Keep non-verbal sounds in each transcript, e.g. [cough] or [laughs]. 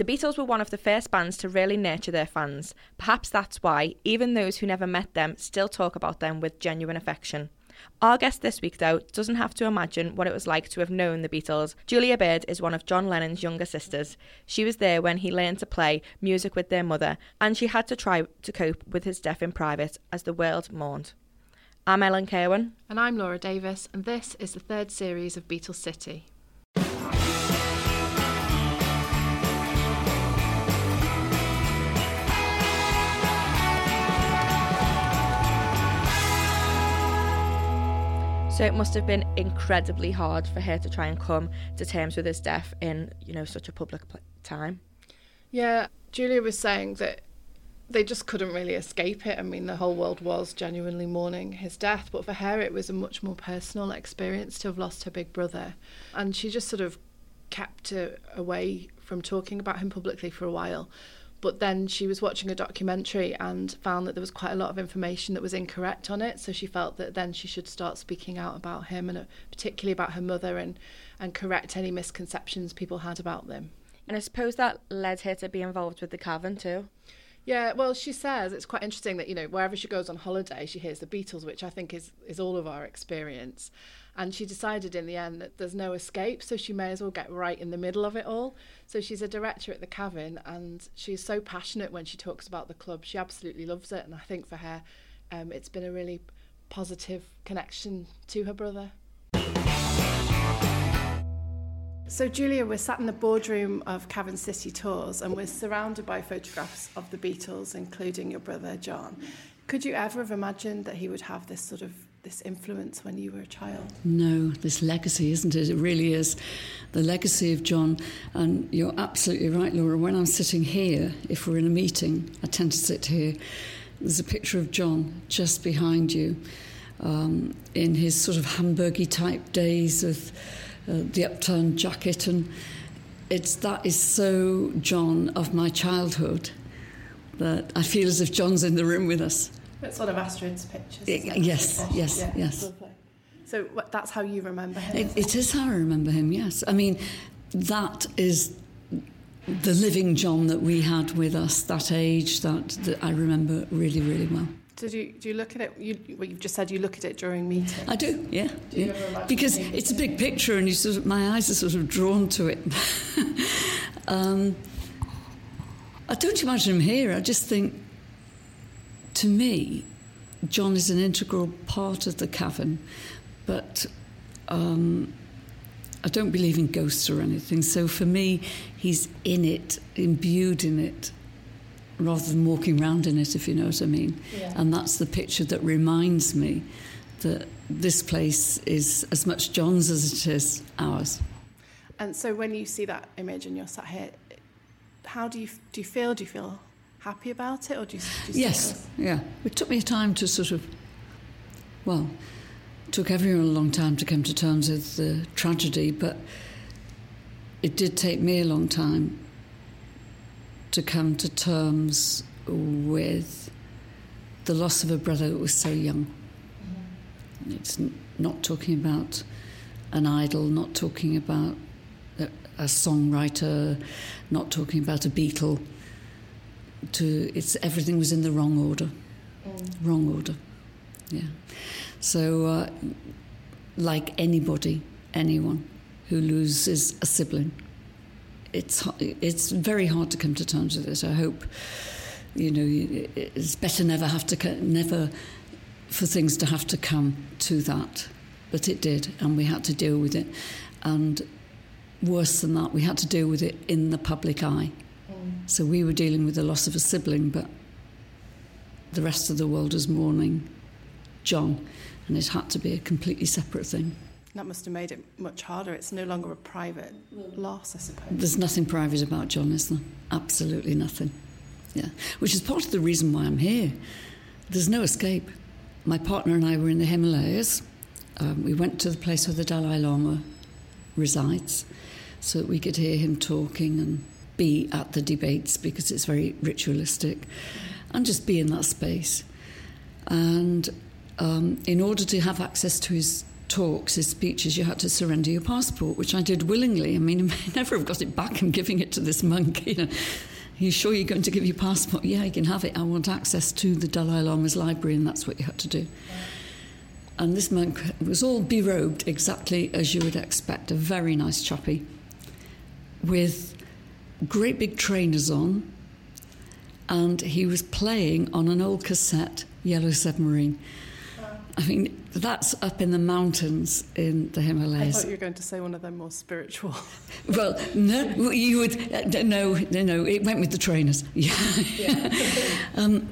The Beatles were one of the first bands to really nurture their fans. Perhaps that's why, even those who never met them still talk about them with genuine affection. Our guest this week, though, doesn't have to imagine what it was like to have known the Beatles. Julia Baird is one of John Lennon's younger sisters. She was there when he learned to play music with their mother, and she had to try to cope with his death in private as the world mourned. I'm Ellen Kerwin. And I'm Laura Davis, and this is the third series of Beatles City. So it must have been incredibly hard for her to try and come to terms with his death in, you know, such a public pl- time. Yeah, Julia was saying that they just couldn't really escape it. I mean, the whole world was genuinely mourning his death, but for her, it was a much more personal experience to have lost her big brother. And she just sort of kept uh, away from talking about him publicly for a while. But then she was watching a documentary and found that there was quite a lot of information that was incorrect on it. So she felt that then she should start speaking out about him and uh, particularly about her mother and, and correct any misconceptions people had about them. And I suppose that led her to be involved with the Cavern too. Yeah, well, she says it's quite interesting that you know wherever she goes on holiday, she hears the Beatles, which I think is is all of our experience. And she decided in the end that there's no escape, so she may as well get right in the middle of it all. So she's a director at the Cavern, and she's so passionate when she talks about the club. She absolutely loves it, and I think for her, um, it's been a really positive connection to her brother. So, Julia, we're sat in the boardroom of Cavern City Tours and we're surrounded by photographs of the Beatles, including your brother John. Could you ever have imagined that he would have this sort of this influence when you were a child? No, this legacy, isn't it? It really is the legacy of John. And you're absolutely right, Laura. When I'm sitting here, if we're in a meeting, I tend to sit here. There's a picture of John just behind you um, in his sort of Hamburgy type days of uh, the upturned jacket. And it's that is so John of my childhood that I feel as if John's in the room with us. It's one of Astrid's pictures. It, yes, yes, yeah, yes. So that's how you remember him? It, it is how I remember him, yes. I mean, that is the living John that we had with us, that age, that, that I remember really, really well. So do you, do you look at it? You, well, you've just said you look at it during meetings. I do, yeah, do yeah. because it's a big picture, and you sort of, my eyes are sort of drawn to it. [laughs] um, I don't imagine him here. I just think to me, John is an integral part of the cavern, but um, I don't believe in ghosts or anything. So for me, he's in it, imbued in it, rather than walking around in it, if you know what I mean. Yeah. And that's the picture that reminds me that this place is as much John's as it is ours. And so when you see that image and you're sat here, how do you do you feel? Do you feel happy about it, or do you? Do you yes, yeah. It took me a time to sort of, well, it took everyone a long time to come to terms with the tragedy, but it did take me a long time to come to terms with the loss of a brother that was so young. Mm-hmm. It's not talking about an idol, not talking about a, a songwriter, not talking about a Beatle to it's everything was in the wrong order, mm. wrong order. Yeah. So, uh, like anybody, anyone who loses a sibling, it's it's very hard to come to terms with it. I hope you know it's better never have to never for things to have to come to that, but it did, and we had to deal with it, and worse than that, we had to deal with it in the public eye. So we were dealing with the loss of a sibling, but the rest of the world was mourning John, and it had to be a completely separate thing. That must have made it much harder. It's no longer a private loss, I suppose. There's nothing private about John, is there? Absolutely nothing. Yeah, which is part of the reason why I'm here. There's no escape. My partner and I were in the Himalayas. Um, we went to the place where the Dalai Lama resides so that we could hear him talking and be at the debates because it's very ritualistic and just be in that space. And um, in order to have access to his talks, his speeches, you had to surrender your passport, which I did willingly. I mean, [laughs] I never have got it back. I'm giving it to this monk. You [laughs] know, are you sure you're going to give your passport? Yeah, you can have it. I want access to the Dalai Lama's library, and that's what you had to do. And this monk was all berobed exactly as you would expect, a very nice chappy, with great big trainers on, and he was playing on an old cassette, Yellow Submarine. I mean, that's up in the mountains in the Himalayas. I thought you were going to say one of them more spiritual. [laughs] well, no, you would no, no, no. It went with the trainers. Yeah. [laughs] yeah. um,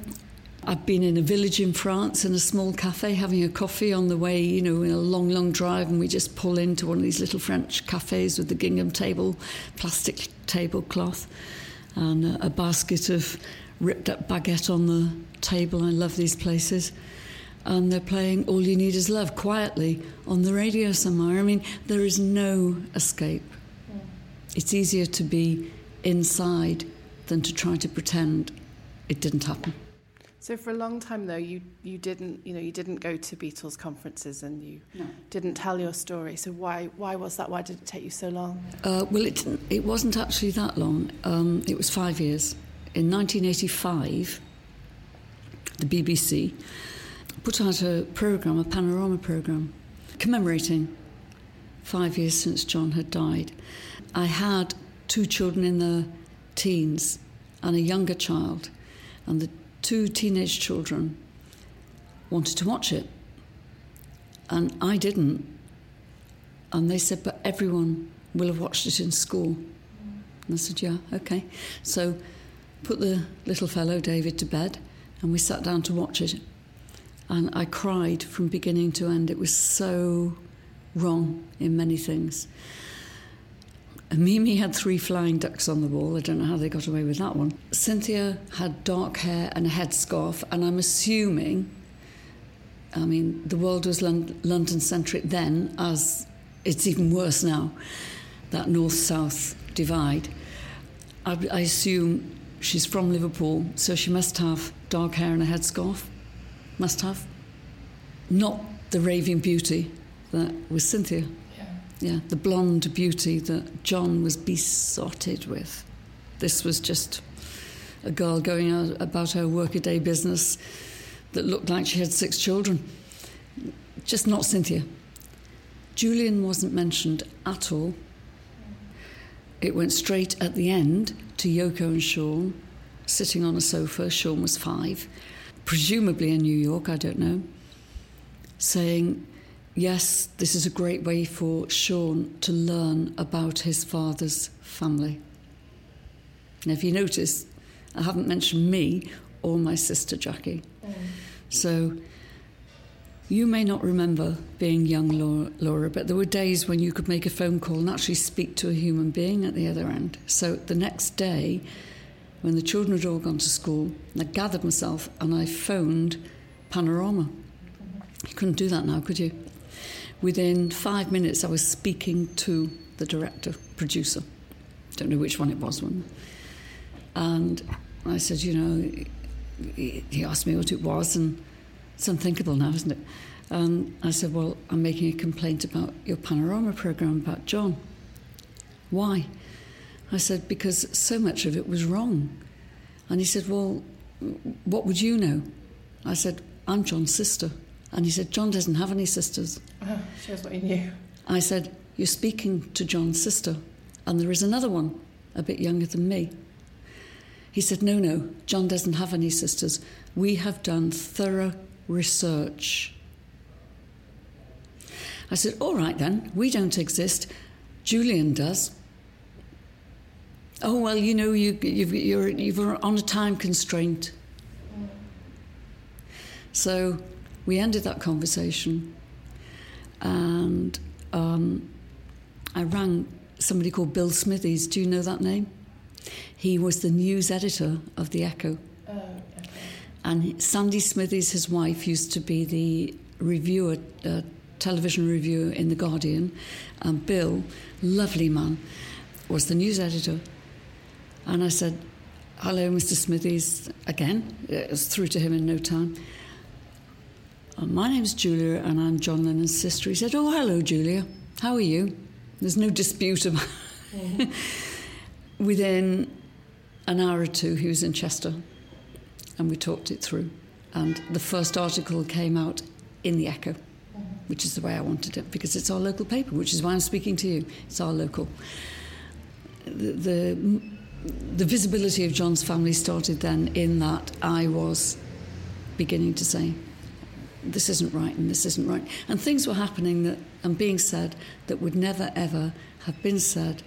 I've been in a village in France in a small cafe having a coffee on the way, you know, in a long, long drive, and we just pull into one of these little French cafes with the gingham table, plastic tablecloth, and a, basket of ripped up baguette on the table. I love these places and they're playing All You Need Is Love quietly on the radio somewhere. I mean, there is no escape. Yeah. It's easier to be inside than to try to pretend it didn't happen. So for a long time though you you didn't you know you didn't go to Beatles conferences and you no. didn't tell your story. So why why was that? Why did it take you so long? Uh, well, it it wasn't actually that long. Um, it was five years. In 1985, the BBC put out a program, a panorama program, commemorating five years since John had died. I had two children in their teens and a younger child, and the two teenage children wanted to watch it, and I didn't. And they said, But everyone will have watched it in school. And I said, Yeah, okay. So put the little fellow, David, to bed, and we sat down to watch it. And I cried from beginning to end. It was so wrong in many things. And Mimi had three flying ducks on the wall. I don't know how they got away with that one. Cynthia had dark hair and a headscarf, and I'm assuming, I mean, the world was London centric then, as it's even worse now, that north south divide. I, I assume she's from Liverpool, so she must have dark hair and a headscarf must have. Not the raving beauty that was Cynthia. Yeah. the blonde beauty that John was besotted with. This was just a girl going out about her workaday business that looked like she had six children. Just not Cynthia. Julian wasn't mentioned at all. It went straight at the end to Yoko and Sean sitting on a sofa. Sean was five presumably in New York, I don't know, saying, Yes, this is a great way for Sean to learn about his father's family. Now, if you notice, I haven't mentioned me or my sister Jackie. Mm. So, you may not remember being young, Laura, Laura, but there were days when you could make a phone call and actually speak to a human being at the other end. So, the next day, when the children had all gone to school, I gathered myself and I phoned Panorama. You couldn't do that now, could you? Within five minutes, I was speaking to the director, producer. Don't know which one it was. One. And I said, you know, he asked me what it was, and it's unthinkable now, isn't it? And I said, well, I'm making a complaint about your panorama program about John. Why? I said, because so much of it was wrong. And he said, well, what would you know? I said, I'm John's sister. And he said, John doesn't have any sisters. Oh, shows what he knew. I said, You're speaking to John's sister. And there is another one, a bit younger than me. He said, No, no, John doesn't have any sisters. We have done thorough research. I said, All right then, we don't exist. Julian does. Oh well, you know, you you've, you're you're on a time constraint. Mm. So we ended that conversation, and um, I rang somebody called Bill Smithies. Do you know that name? He was the news editor of The Echo. Oh, okay. And Sandy Smithies, his wife, used to be the reviewer, uh, television reviewer in The Guardian. And Bill, lovely man, was the news editor. And I said, Hello, Mr. Smithies, again. It was through to him in no time. Uh, my name's Julia, and I'm John Lennon's sister. He said, Oh, hello, Julia. How are you? There's no dispute about. [laughs] Within an hour or two, he was in Chester, and we talked it through. And the first article came out in the Echo, which is the way I wanted it, because it's our local paper, which is why I'm speaking to you. It's our local. The, the, the visibility of John's family started then in that I was beginning to say, this isn't right and this isn't right. And things were happening that and being said that would never ever have been said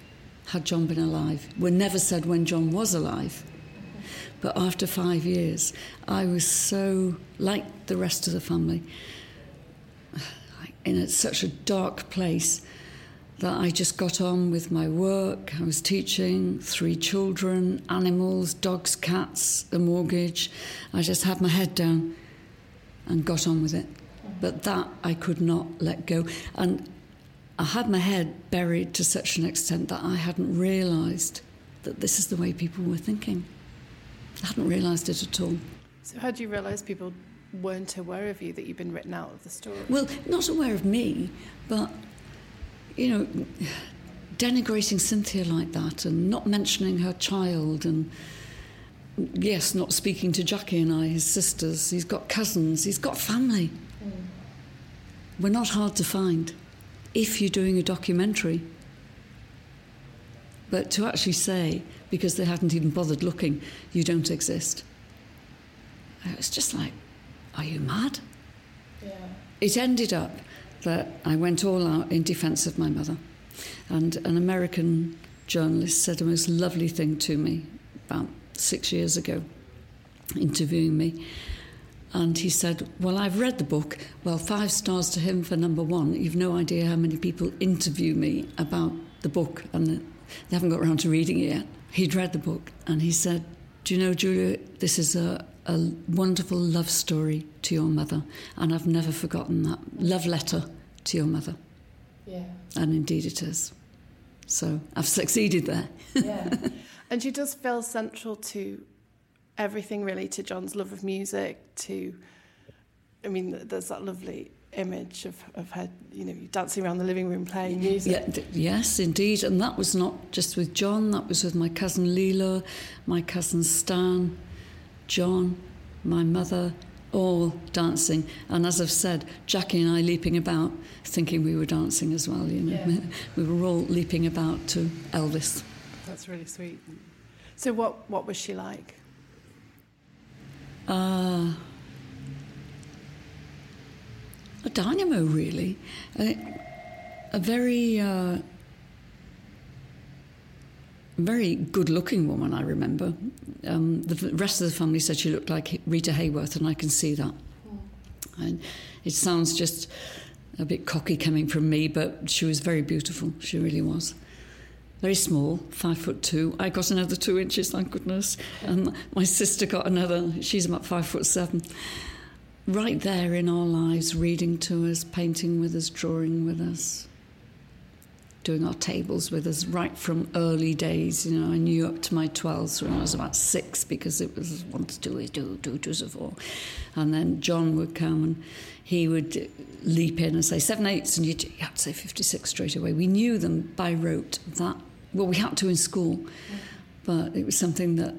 had John been alive. Were never said when John was alive. But after five years, I was so, like the rest of the family, in a, such a dark place that I just got on with my work. I was teaching three children, animals, dogs, cats, a mortgage. I just had my head down and got on with it. But that I could not let go. And I had my head buried to such an extent that I hadn't realised that this is the way people were thinking. I hadn't realised it at all. So, how do you realise people weren't aware of you, that you'd been written out of the story? Well, not aware of me, but, you know, denigrating Cynthia like that and not mentioning her child and yes, not speaking to Jackie and I, his sisters. He's got cousins, he's got family. Mm. We're not hard to find if you're doing a documentary. But to actually say, because they hadn't even bothered looking, you don't exist. It's just like, are you mad? Yeah. It ended up that I went all out in defence of my mother. And an American journalist said the most lovely thing to me about six years ago, interviewing me. And he said, Well, I've read the book. Well, five stars to him for number one. You've no idea how many people interview me about the book, and they haven't got around to reading it yet. He'd read the book, and he said, Do you know, Julia, this is a, a wonderful love story to your mother, and I've never forgotten that. Love letter to your mother. Yeah. And indeed it is. So I've succeeded there. yeah. [laughs] And she does feel central to everything, really, to John's love of music, to, I mean, there's that lovely image of, of her, you know, dancing around the living room playing music. Yeah, yes, indeed. And that was not just with John, that was with my cousin Leila, my cousin Stan, John, my mother, all dancing. And as I've said, Jackie and I leaping about, thinking we were dancing as well, you know. Yeah. [laughs] We were all leaping about to Elvis. That's really sweet. So, what, what was she like? Uh, a dynamo, really. A, a very, uh, very good-looking woman. I remember. Um, the rest of the family said she looked like Rita Hayworth, and I can see that. Mm. And it sounds just a bit cocky coming from me, but she was very beautiful. She really was very small, five foot two. I got another two inches, thank goodness. And my sister got another, she's about five foot seven. Right there in our lives, reading to us, painting with us, drawing with us, doing our tables with us right from early days. You know, I knew up to my 12s when I was about six because it was one to four, And then John would come and he would leap in and say seven eighths, and you'd, you had to say 56 straight away. We knew them by rote that well, we had to in school, but it was something that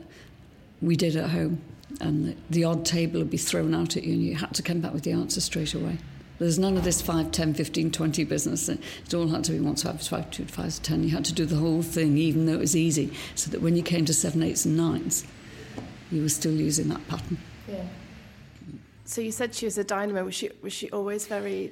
we did at home. And the odd table would be thrown out at you, and you had to come back with the answer straight away. There's none of this 5, 10, 15, 20 business. It all had to be 1 to 5, 5, 2 5 10. You had to do the whole thing, even though it was easy, so that when you came to 7, 8s, and 9s, you were still using that pattern. Yeah. So you said she was a dynamo. Was she, was she always very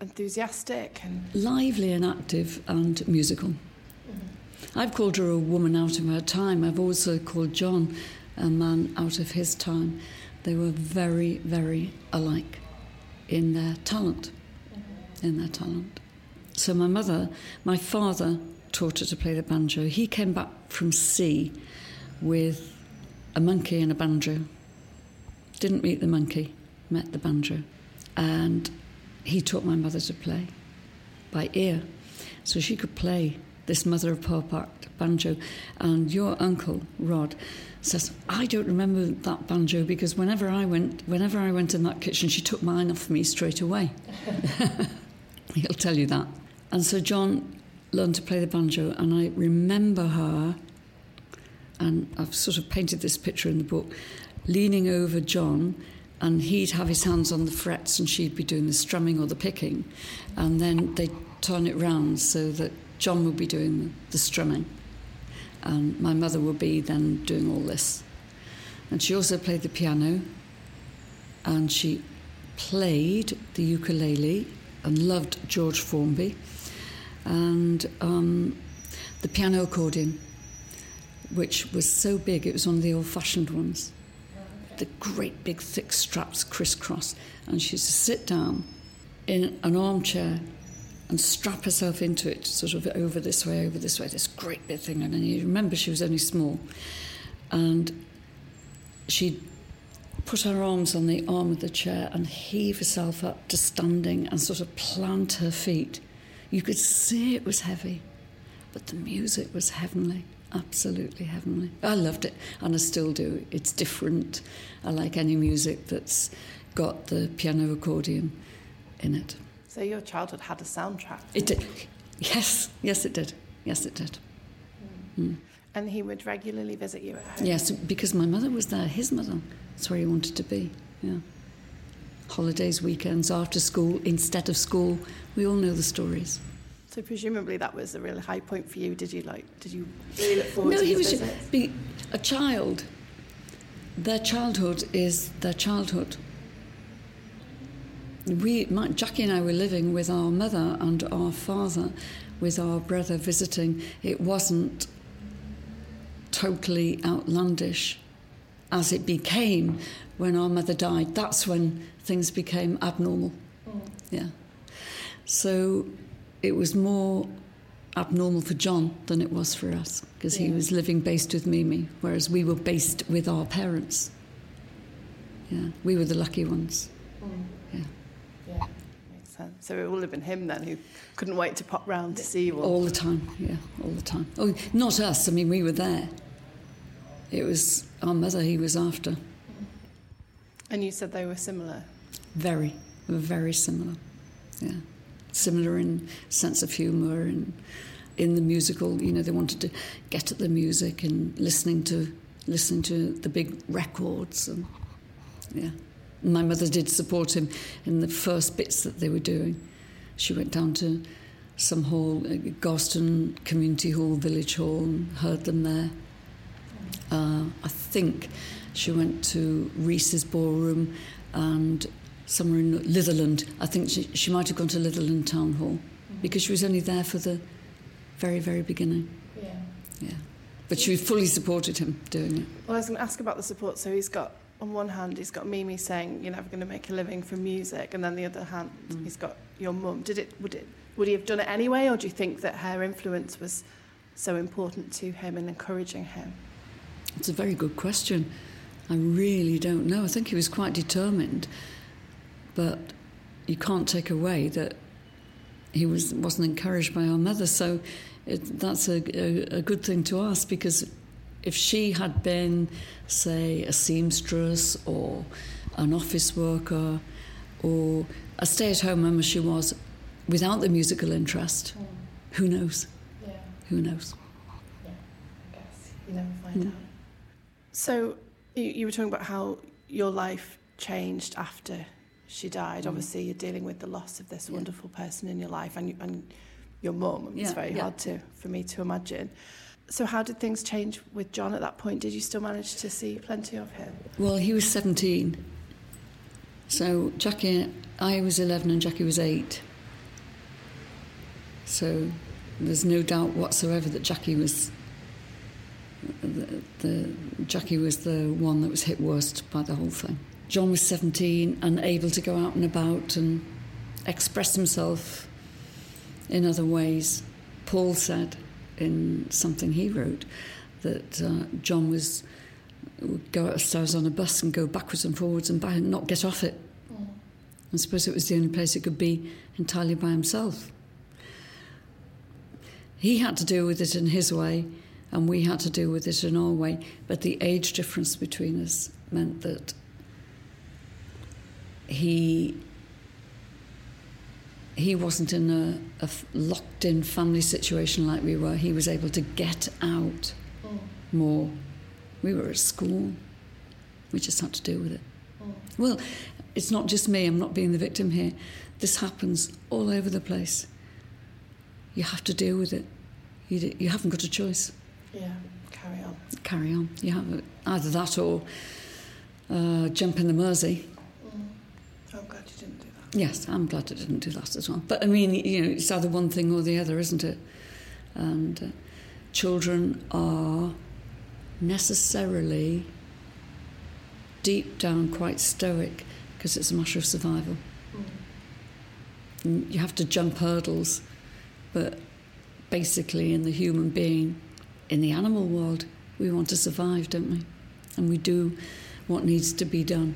enthusiastic? and Lively and active and musical. Mm-hmm. I've called her a woman out of her time. I've also called John a man out of his time. They were very, very alike in their talent. In their talent. So my mother, my father taught her to play the banjo. He came back from sea with a monkey and a banjo. Didn't meet the monkey, met the banjo. And he taught my mother to play by ear. So she could play this mother of pearl part banjo. And your uncle, Rod, says, I don't remember that banjo because whenever I went whenever I went in that kitchen, she took mine off me straight away. [laughs] He'll tell you that. And so John learned to play the banjo, and I remember her, and I've sort of painted this picture in the book, leaning over John, and he'd have his hands on the frets, and she'd be doing the strumming or the picking, and then they'd turn it round so that John would be doing the strumming, and my mother would be then doing all this. And she also played the piano, and she played the ukulele and loved George Formby and um, the piano accordion, which was so big, it was one of the old fashioned ones. The great big thick straps crisscross. And she used to sit down in an armchair and strap herself into it, sort of over this way, over this way, this great big thing. And you remember she was only small. And she'd put her arms on the arm of the chair and heave herself up to standing and sort of plant her feet you could see it was heavy, but the music was heavenly, absolutely heavenly. I loved it, and I still do. It's different. I like any music that's got the piano accordion in it. So your childhood had a soundtrack? It did. Yes, yes, it did. Yes, it did. Mm. And he would regularly visit you at home? Yes, because my mother was there, his mother. That's where he wanted to be, yeah holidays, weekends, after school, instead of school. We all know the stories. So presumably that was a really high point for you. Did you like? Did you really look forward no, to he was visits? be a child. Their childhood is their childhood. We, my, Jackie and I were living with our mother and our father, with our brother visiting. It wasn't totally outlandish as it became when our mother died. That's when things became abnormal. Mm. Yeah. So it was more abnormal for John than it was for us because yeah. he was living based with Mimi, whereas we were based with our parents. Yeah, we were the lucky ones. Mm. Yeah. Yeah. Makes sense. So it would have been him then who couldn't wait to pop round to see you all. All the time, yeah, all the time. Oh, not us. I mean, we were there. It was our mother he was after. And you said they were similar? Very, very similar. Yeah. Similar in sense of humour and in the musical, you know, they wanted to get at the music and listening to listening to the big records and yeah. My mother did support him in the first bits that they were doing. She went down to some hall, uh, Garston Community Hall, Village Hall, and heard them there. Uh, I think she went to Reece's Ballroom and somewhere in Litherland. I think she, she might have gone to Litherland Town Hall mm-hmm. because she was only there for the very, very beginning. Yeah. Yeah. But she fully supported him doing it. Well, I was going to ask about the support. So he's got, on one hand, he's got Mimi saying you're never going to make a living from music, and then the other hand, mm. he's got your mum. Did it? Would it? Would he have done it anyway, or do you think that her influence was so important to him and encouraging him? It's a very good question. I really don't know. I think he was quite determined, but you can't take away that he was wasn't encouraged by our mother. So it, that's a, a, a good thing to ask because if she had been, say, a seamstress or an office worker or a stay-at-home mum as she was, without the musical interest, mm. who knows? Yeah. Who knows? Yeah, I guess you never find out. So you, you were talking about how your life changed after she died. Mm. Obviously, you're dealing with the loss of this yeah. wonderful person in your life and, you, and your mum. It's yeah, very yeah. hard to for me to imagine. So, how did things change with John at that point? Did you still manage to see plenty of him? Well, he was 17. So, Jackie, I was 11 and Jackie was 8. So, there's no doubt whatsoever that Jackie was the, the, Jackie was the one that was hit worst by the whole thing. John was 17 and able to go out and about and express himself in other ways. Paul said in something he wrote that uh, John was would go upstairs on a bus and go backwards and forwards and and not get off it. Mm. I suppose it was the only place it could be entirely by himself. He had to deal with it in his way, and we had to deal with it in our way. But the age difference between us meant that he he wasn't in a, a locked in family situation like we were. He was able to get out mm. more. We were at school. We just had to deal with it. Mm. Well, it's not just me, I'm not being the victim here. This happens all over the place. You have to deal with it. You, you haven't got a choice. Yeah, carry on. Carry on. You have either that or uh, jump in the Mersey Yes, I'm glad I didn't do that as well. But I mean, you know, it's either one thing or the other, isn't it? And uh, children are necessarily deep down quite stoic because it's a matter of survival. Mm. You have to jump hurdles, but basically, in the human being, in the animal world, we want to survive, don't we? And we do what needs to be done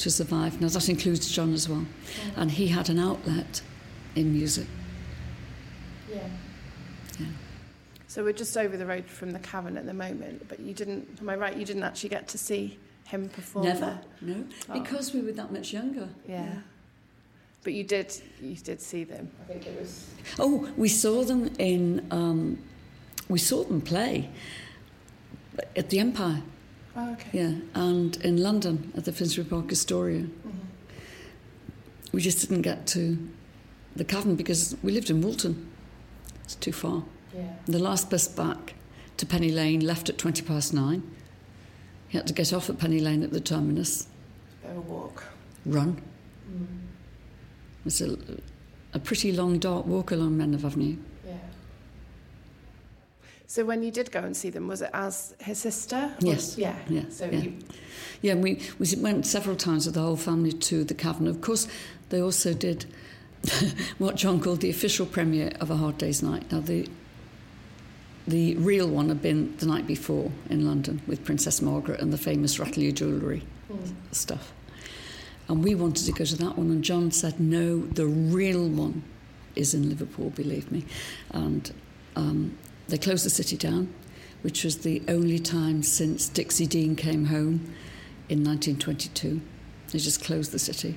to survive. Now, that includes John as well. Yeah. And he had an outlet in music. Yeah. Yeah. So we're just over the road from the cavern at the moment, but you didn't, am I right, you didn't actually get to see him perform Never, there? no, oh. because we were that much younger. Yeah. yeah. But you did, you did see them. I think it was. Oh, we saw them in, um, we saw them play at the Empire. Oh, okay. Yeah, and in London at the Finsbury Park Astoria. Mm-hmm. We just didn't get to the cavern because we lived in Woolton. It's too far. Yeah. The last bus back to Penny Lane left at 20 past nine. He had to get off at Penny Lane at the terminus. Go walk. Run. Mm. It's a, a pretty long, dark walk along Menlove Avenue. So when you did go and see them, was it as his sister? Yes. yeah. Yeah. So yeah. You... yeah, we we went several times with the whole family to the cavern. Of course, they also did [laughs] what John called the official premiere of A Hard Day's Night. Now the the real one had been the night before in London with Princess Margaret and the famous Rattle Jewellery mm. stuff. And we wanted to go to that one, and John said, no, the real one is in Liverpool, believe me. And um, they closed the city down, which was the only time since Dixie Dean came home in 1922. They just closed the city.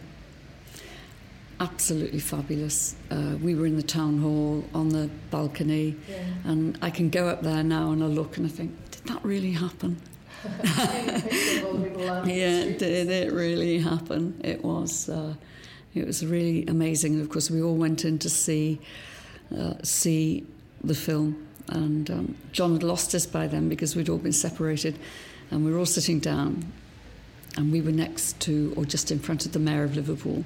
Absolutely fabulous. Uh, we were in the town hall on the balcony, yeah. and I can go up there now and I look and I think, did that really happen? [laughs] yeah, did it really happen? It was. Uh, it was really amazing. And of course, we all went in to see uh, see the film and um, John had lost us by then because we'd all been separated. And we were all sitting down. And we were next to, or just in front of the mayor of Liverpool.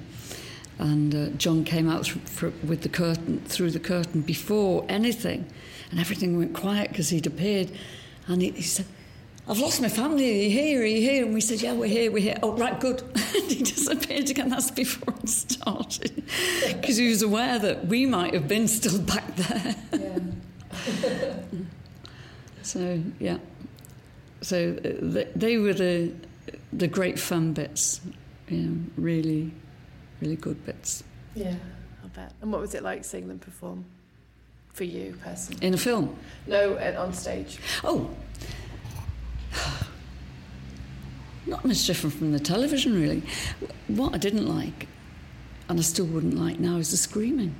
And uh, John came out with the curtain, through the curtain before anything. And everything went quiet because he'd appeared. And he, he said, I've lost my family. Are you here? Are you here? And we said, Yeah, we're here. We're here. Oh, right, good. [laughs] and he disappeared again. That's before it started. [laughs] Because he was aware that we might have been still back there. Yeah. [laughs] so yeah, so uh, they were the the great fun bits, you know, really, really good bits. Yeah, I bet. And what was it like seeing them perform for you personally? In a film? No, on stage. Oh. Not much different from the television, really. What I didn't like, and I still wouldn't like now, is the screaming.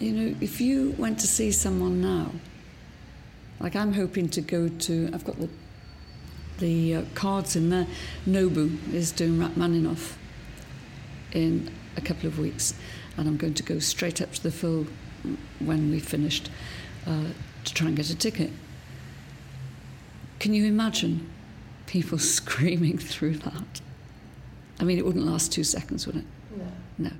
You know, if you went to see someone now, like I'm hoping to go to, I've got the the uh, cards in there. Nobu is doing Rachmaninoff in a couple of weeks, and I'm going to go straight up to the Phil when we've finished uh, to try and get a ticket. Can you imagine people [laughs] screaming through that? I mean, it wouldn't last two seconds, would it? No. No.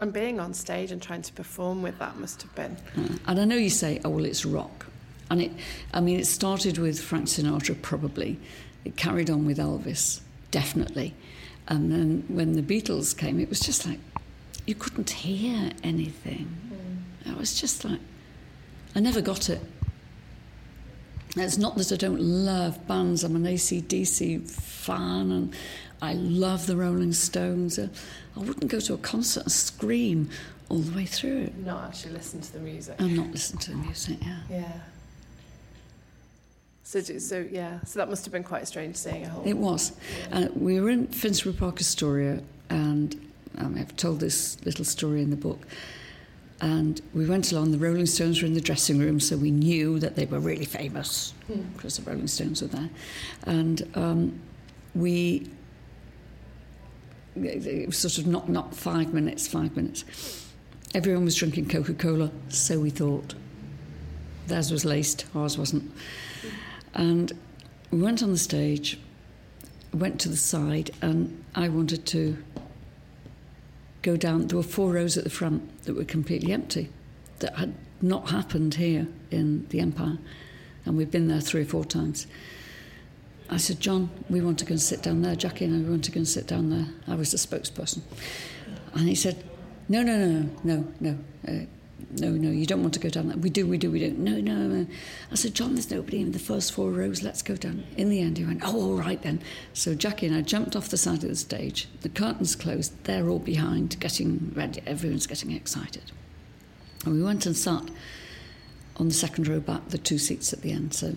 And being on stage and trying to perform with that must have been. Uh, and I know you say, oh, well, it's rock. And it, I mean, it started with Frank Sinatra, probably. It carried on with Elvis, definitely. And then when the Beatles came, it was just like, you couldn't hear anything. I was just like, I never got it. It's not that I don't love bands. I'm an ACDC fan and I love the Rolling Stones. I wouldn't go to a concert and scream all the way through it. Not actually listen to the music. And not listen to the music, yeah. Yeah. So, so yeah, so that must have been quite strange seeing a whole. It was. Uh, we were in Finsbury Park Astoria, and um, I've told this little story in the book. And we went along, the Rolling Stones were in the dressing room, so we knew that they were really famous mm. because the Rolling Stones were there. And um, we, it was sort of not, not five minutes, five minutes. Everyone was drinking Coca Cola, so we thought. Theirs was laced, ours wasn't. And we went on the stage, went to the side, and I wanted to go down. There were four rows at the front that were completely empty, that had not happened here in the Empire. And we've been there three or four times. I said, John, we want to go and sit down there. Jackie and I want to go and sit down there. I was the spokesperson. And he said, No, no, no, no, no. Uh, no, no, you don't want to go down that. We do, we do, we do. No, no, no. I said, John, there's nobody in the first four rows. Let's go down. In the end, he went, oh, all right then. So Jackie and I jumped off the side of the stage. The curtains closed. They're all behind, getting ready. Everyone's getting excited. And we went and sat on the second row back, the two seats at the end. So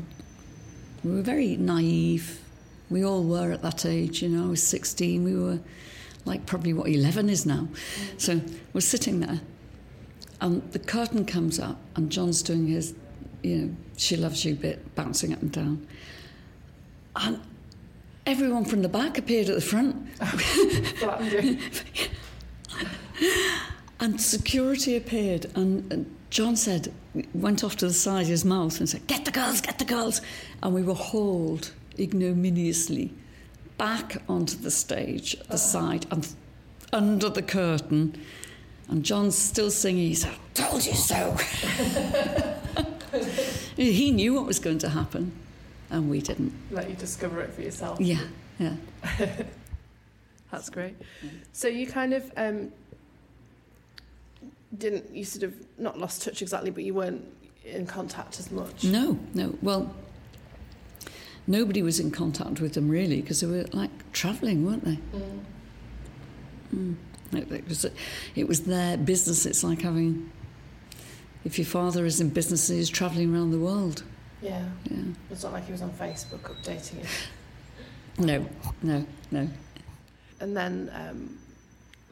we were very naive. We all were at that age. You know, I was 16. We were like probably what 11 is now. So we're sitting there and the curtain comes up, and John's doing his, you know, She Loves You bit, bouncing up and down. And everyone from the back appeared at the front. [laughs] and security appeared, and, and, John said, went off to the side of his mouth and said, Get the girls, get the girls. And we were hauled ignominiously back onto the stage at the ah. side and under the curtain and John's still singing, he's like, told you so. he knew what was going to happen, and we didn't. Let you discover it for yourself. Yeah, yeah. [laughs] That's great. So you kind of um, didn't, you sort of not lost touch exactly, but you weren't in contact as much? No, no. Well, nobody was in contact with them really because they were like travelling, weren't they? Mm. Mm. It was, it was their business. It's like having, if your father is in business, and he's travelling around the world. Yeah. Yeah. It's not like he was on Facebook updating it. No, no, no. And then um,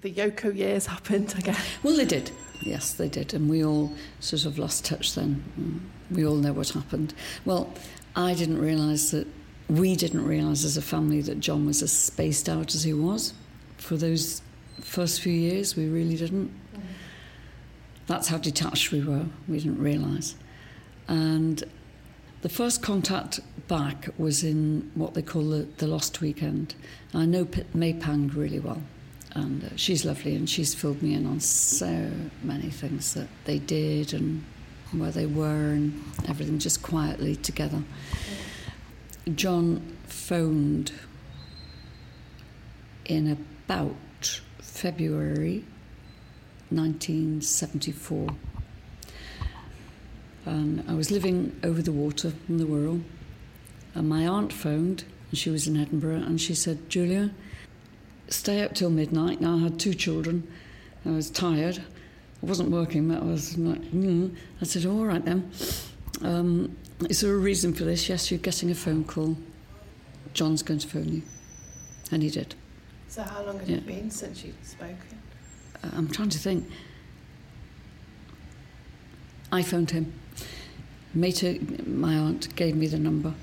the Yoko years happened, I guess. Well, they did. Yes, they did. And we all sort of lost touch then. We all know what happened. Well, I didn't realise that, we didn't realise as a family that John was as spaced out as he was for those first few years, we really didn't. That's how detached we were. We didn't realise. And the first contact back was in what they call the, the Lost Weekend. I know P- May Pang really well, and uh, she's lovely, and she's filled me in on so many things that they did and where they were and everything just quietly together. John phoned in about February 1974. And I was living over the water in the Wirral, and my aunt phoned, and she was in Edinburgh, and she said, Julia, stay up till midnight. Now I had two children, I was tired. I wasn't working, I was like, mm. I said, all right then. Um, is there a reason for this? Yes, you're getting a phone call. John's going to phone you. And he did. So how long had yeah. it been since you'd spoken? Uh, I'm trying to think. I phoned him. Mater, my aunt, gave me the number,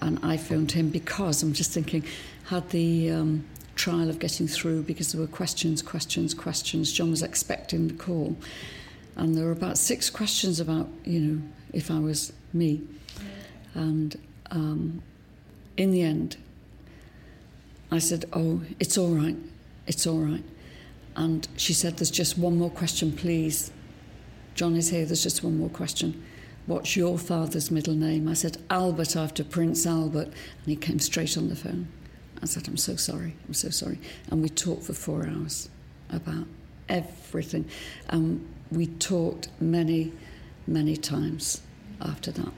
and I phoned him because I'm just thinking, had the um, trial of getting through because there were questions, questions, questions. John was expecting the call, and there were about six questions about, you know, if I was me, and um, in the end, I said, Oh, it's all right. It's all right. And she said, There's just one more question, please. John is here. There's just one more question. What's your father's middle name? I said, Albert after Prince Albert. And he came straight on the phone. I said, I'm so sorry. I'm so sorry. And we talked for four hours about everything. And we talked many, many times after that.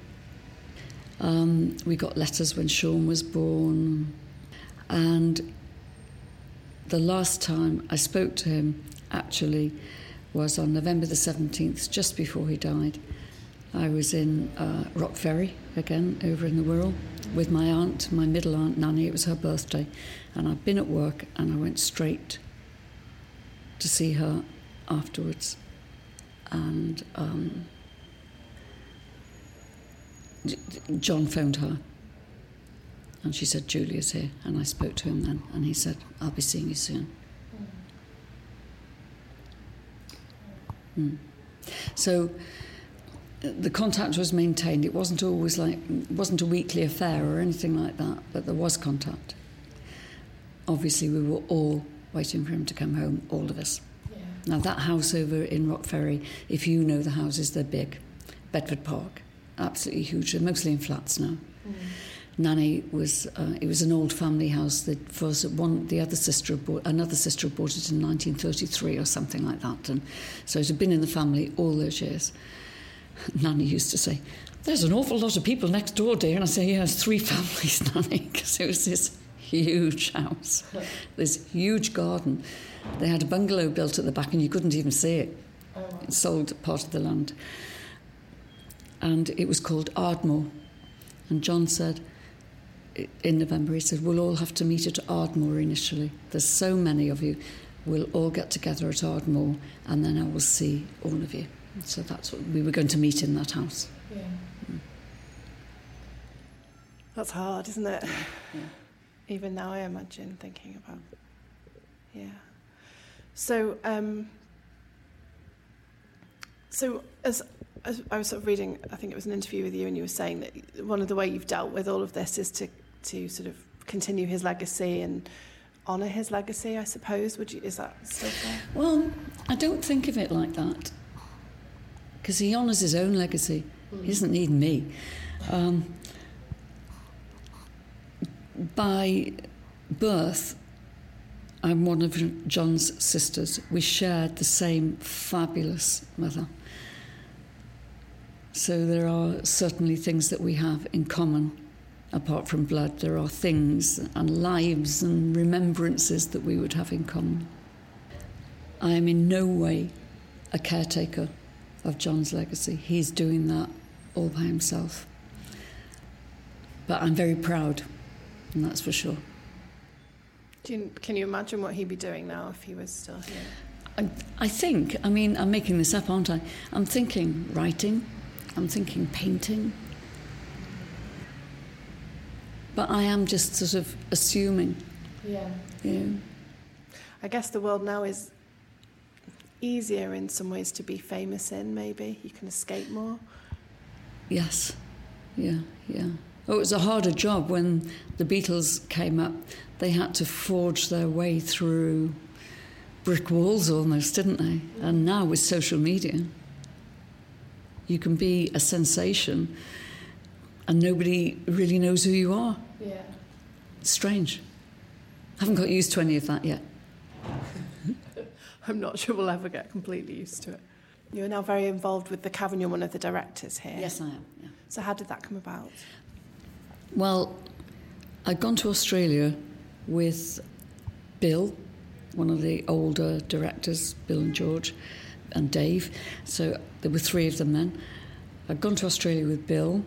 Um, we got letters when Sean was born. And the last time I spoke to him actually was on November the 17th, just before he died. I was in uh, Rock Ferry again, over in the Wirral, with my aunt, my middle aunt Nanny. It was her birthday. And I'd been at work and I went straight to see her afterwards. And um, John phoned her and she said, Julia's here. And I spoke to him then and he said, I'll be seeing you soon. Mm. So the contact was maintained. It wasn't always like, it wasn't a weekly affair or anything like that, but there was contact. Obviously, we were all waiting for him to come home, all of us. Yeah. Now, that house over in Rock Ferry, if you know the houses, they're big. Bedford Park, absolutely huge. They're mostly in flats now. Mm. Nanny was uh, it was an old family house that first one the other sister bought another sister bought it in 1933 or something like that and so it had been in the family all those years [laughs] Nanny used to say, There's an awful lot of people next door, dear. And I say, Yeah, it's three [laughs] families, Nanny, because it was this huge house, [laughs] this huge garden. They had a bungalow built at the back, and you couldn't even see it. It sold part of the land. And it was called Ardmore. And John said, in November, he said, We'll all have to meet at Ardmore initially. There's so many of you. We'll all get together at Ardmore, and then I will see all of you. So that's what we were going to meet in that house. Yeah. Mm. That's hard, isn't it? Yeah. [laughs] Even now, I imagine thinking about. Yeah. So, um, so as, as I was sort of reading, I think it was an interview with you, and you were saying that one of the way you've dealt with all of this is to to sort of continue his legacy and honour his legacy. I suppose. Would you? Is that still fair? Well, I don't think of it like that because he honours his own legacy. He doesn't need me. Um, by birth, I'm one of John's sisters. We shared the same fabulous mother. So there are certainly things that we have in common. Apart from blood, there are things and lives and remembrances that we would have in common. I am in no way a caretaker of John's legacy. He's doing that all by himself. But I'm very proud, and that's for sure. You, can you imagine what he'd be doing now if he was still here? I, I think, I mean, I'm making this up, aren't I? I'm thinking writing, I'm thinking painting. But I am just sort of assuming. Yeah. You know. I guess the world now is easier in some ways to be famous in, maybe? You can escape more? Yes, yeah, yeah. Oh, it was a harder job when the Beatles came up. They had to forge their way through brick walls almost, didn't they? And now with social media, you can be a sensation and nobody really knows who you are. Yeah. It's strange. I haven't got used to any of that yet. [laughs] I'm not sure we'll ever get completely used to it. You're now very involved with the Cavern. You're one of the directors here. Yes, I am. Yeah. So, how did that come about? Well, I'd gone to Australia with Bill, one of the older directors, Bill and George, and Dave. So, there were three of them then. I'd gone to Australia with Bill,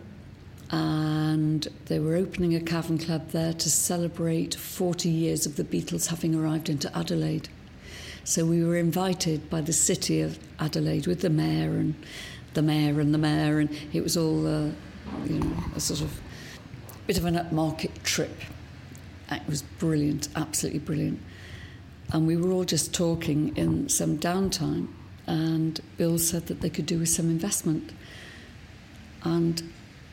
and they were opening a cavern club there to celebrate 40 years of the Beatles having arrived into Adelaide. So we were invited by the city of Adelaide with the mayor and the mayor and the mayor, and it was all uh, you know a sort of bit of an upmarket trip. It was brilliant, absolutely brilliant. And we were all just talking in some downtime, and Bill said that they could do with some investment. And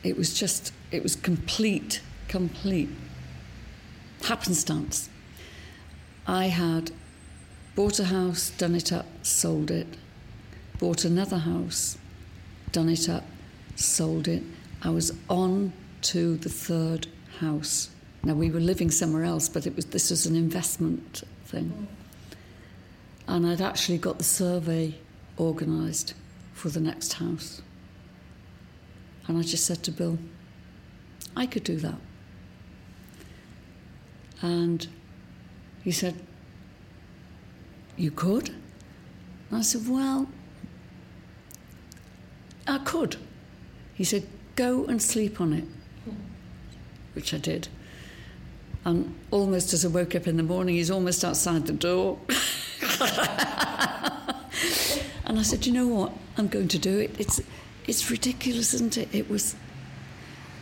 it was just, it was complete, complete happenstance. I had Bought a house, done it up, sold it. Bought another house, done it up, sold it. I was on to the third house. Now we were living somewhere else, but it was this was an investment thing. and I'd actually got the survey organised for the next house. And I just said to Bill, I could do that. And he said, You could? And I said, Well, I could. He said, Go and sleep on it, which I did. And almost as I woke up in the morning, he's almost outside the door. [laughs] and I said, You know what? I'm going to do it. It's, it's ridiculous, isn't it? It was,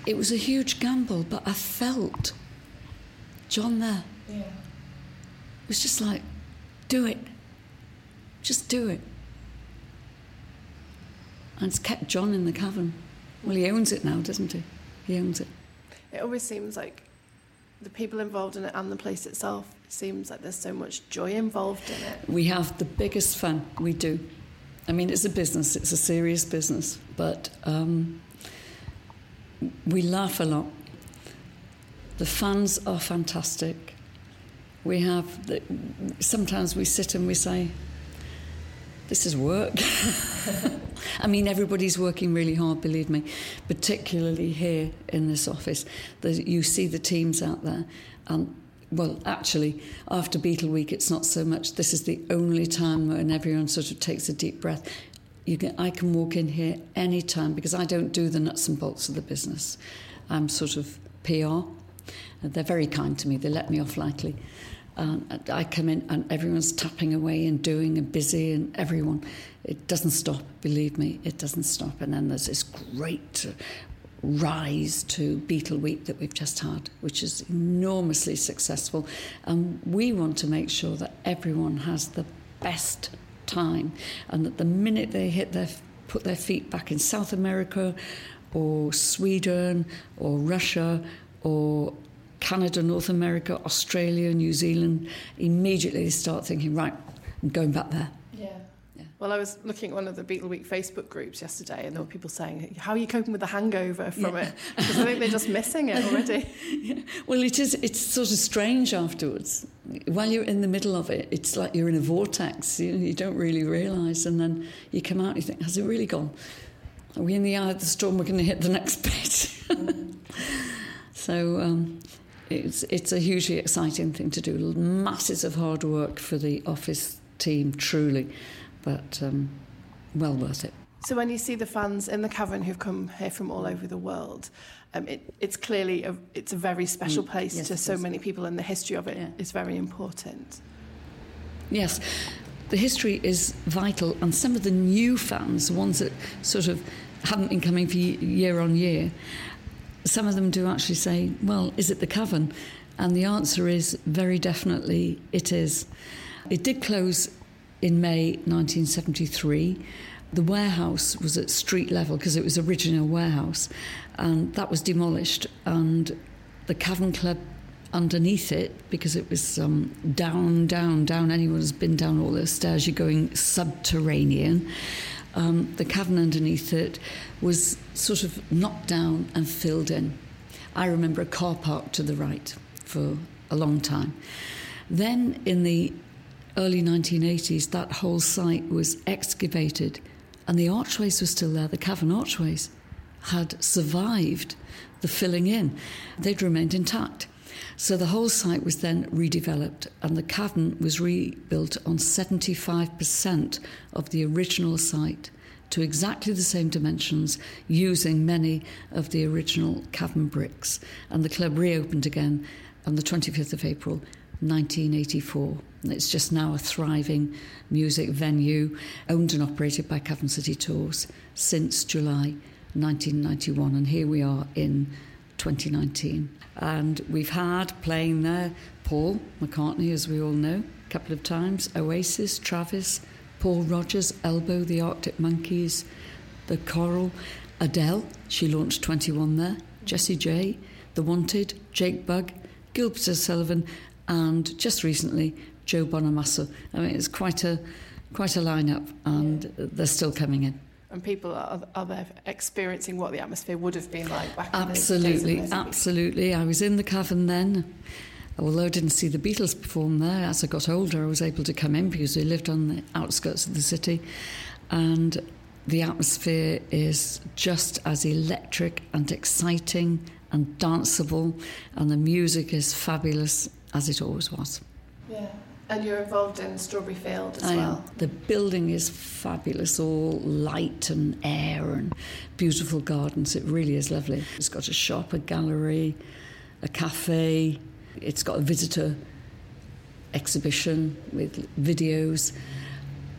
it was a huge gamble, but I felt John there. Yeah. It was just like, do it. Just do it. And it's kept John in the cavern. Well, he owns it now, doesn't he? He owns it. It always seems like the people involved in it and the place itself it seems like there's so much joy involved in it. We have the biggest fun. We do. I mean, it's a business. It's a serious business, but um, we laugh a lot. The fans are fantastic. We have the, sometimes we sit and we say, "This is work." [laughs] I mean, everybody's working really hard, believe me, particularly here in this office. The, you see the teams out there. Well, actually, after Beatle Week, it's not so much. This is the only time when everyone sort of takes a deep breath. You can, I can walk in here any time because I don't do the nuts and bolts of the business. I'm sort of PR. They're very kind to me, they let me off lightly. Um, I come in and everyone's tapping away and doing and busy, and everyone. It doesn't stop, believe me, it doesn't stop. And then there's this great rise to Beatle Week that we've just had, which is enormously successful. And we want to make sure that everyone has the best time and that the minute they hit their put their feet back in South America or Sweden or Russia or Canada, North America, Australia, New Zealand, immediately they start thinking, right, I'm going back there. Yeah. Well, I was looking at one of the Beatle Week Facebook groups yesterday, and there were people saying, "How are you coping with the hangover from yeah. it?" Because I think they're just missing it already. [laughs] yeah. Well, it is. It's sort of strange afterwards. While you're in the middle of it, it's like you're in a vortex. You, you don't really realise, and then you come out and you think, "Has it really gone? Are we in the eye of the storm? We're going to hit the next bit." [laughs] so um, it's, it's a hugely exciting thing to do. Masses of hard work for the office team, truly, but um, well worth it. So when you see the fans in the cavern who've come here from all over the world, um, it, it's clearly a, it's a very special mm, place yes, to so is. many people, and the history of it yeah. is very important. Yes, the history is vital, and some of the new fans, the ones that sort of haven't been coming for year on year, some of them do actually say, well, is it the Cavern? And the answer is very definitely it is. It did close in May 1973. The warehouse was at street level because it was original warehouse, and that was demolished. And the Cavern Club underneath it, because it was um, down, down, down. Anyone who's been down all those stairs, you're going subterranean um, the cavern underneath it was sort of knocked down and filled in. I remember a car park to the right for a long time. Then in the early 1980s, that whole site was excavated and the archways were still there, the cavern archways had survived the filling in. They'd remained intact. So the whole site was then redeveloped, and the cavern was rebuilt on 75% of the original site to exactly the same dimensions, using many of the original cavern bricks. And the club reopened again on the 25th of April 1984. It's just now a thriving music venue owned and operated by Cavern City Tours since July 1991. And here we are in 2019. And we've had playing there Paul McCartney, as we all know, a couple of times, Oasis, Travis, Paul Rodgers, Elbow, the Arctic Monkeys, the Coral, Adele, she launched 21 there, Jessie J, The Wanted, Jake Bugg, Gilbert O'Sullivan, and just recently, Joe Bonamassa. I mean, it's quite a quite a lineup, and they're still coming in. And people are, are there experiencing what the atmosphere would have been like back absolutely in the days absolutely i was in the cavern then. Although I didn't see the Beatles perform there, as I got older, I was able to come in because we lived on the outskirts of the city. And the atmosphere is just as electric and exciting and danceable, and the music is fabulous as it always was. Yeah. And you're involved in Strawberry Field as I well. am. The building is fabulous, all light and air and beautiful gardens. It really is lovely. It's got a shop, a gallery, a cafe. It's got a visitor exhibition with videos.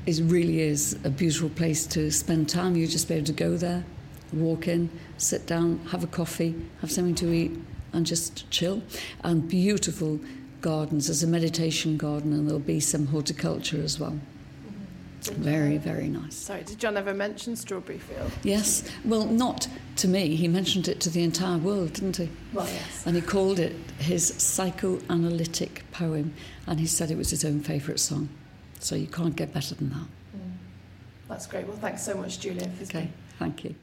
It really is a beautiful place to spend time. You just be able to go there, walk in, sit down, have a coffee, have something to eat, and just chill. And beautiful gardens. There's a meditation garden, and there'll be some horticulture as well. Mm-hmm. Very, very nice. Sorry, did John ever mention Strawberry Field? Yes, well, not to me. He mentioned it to the entire world, didn't he? Well, yes. And he called it his psychoanalytic poem, and he said it was his own favourite song. So you can't get better than that. Mm. That's great. Well, thanks so much, Julia. for Okay, thank you.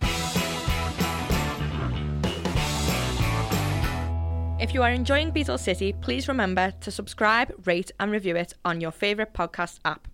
If you are enjoying Beatles City, please remember to subscribe, rate, and review it on your favourite podcast app.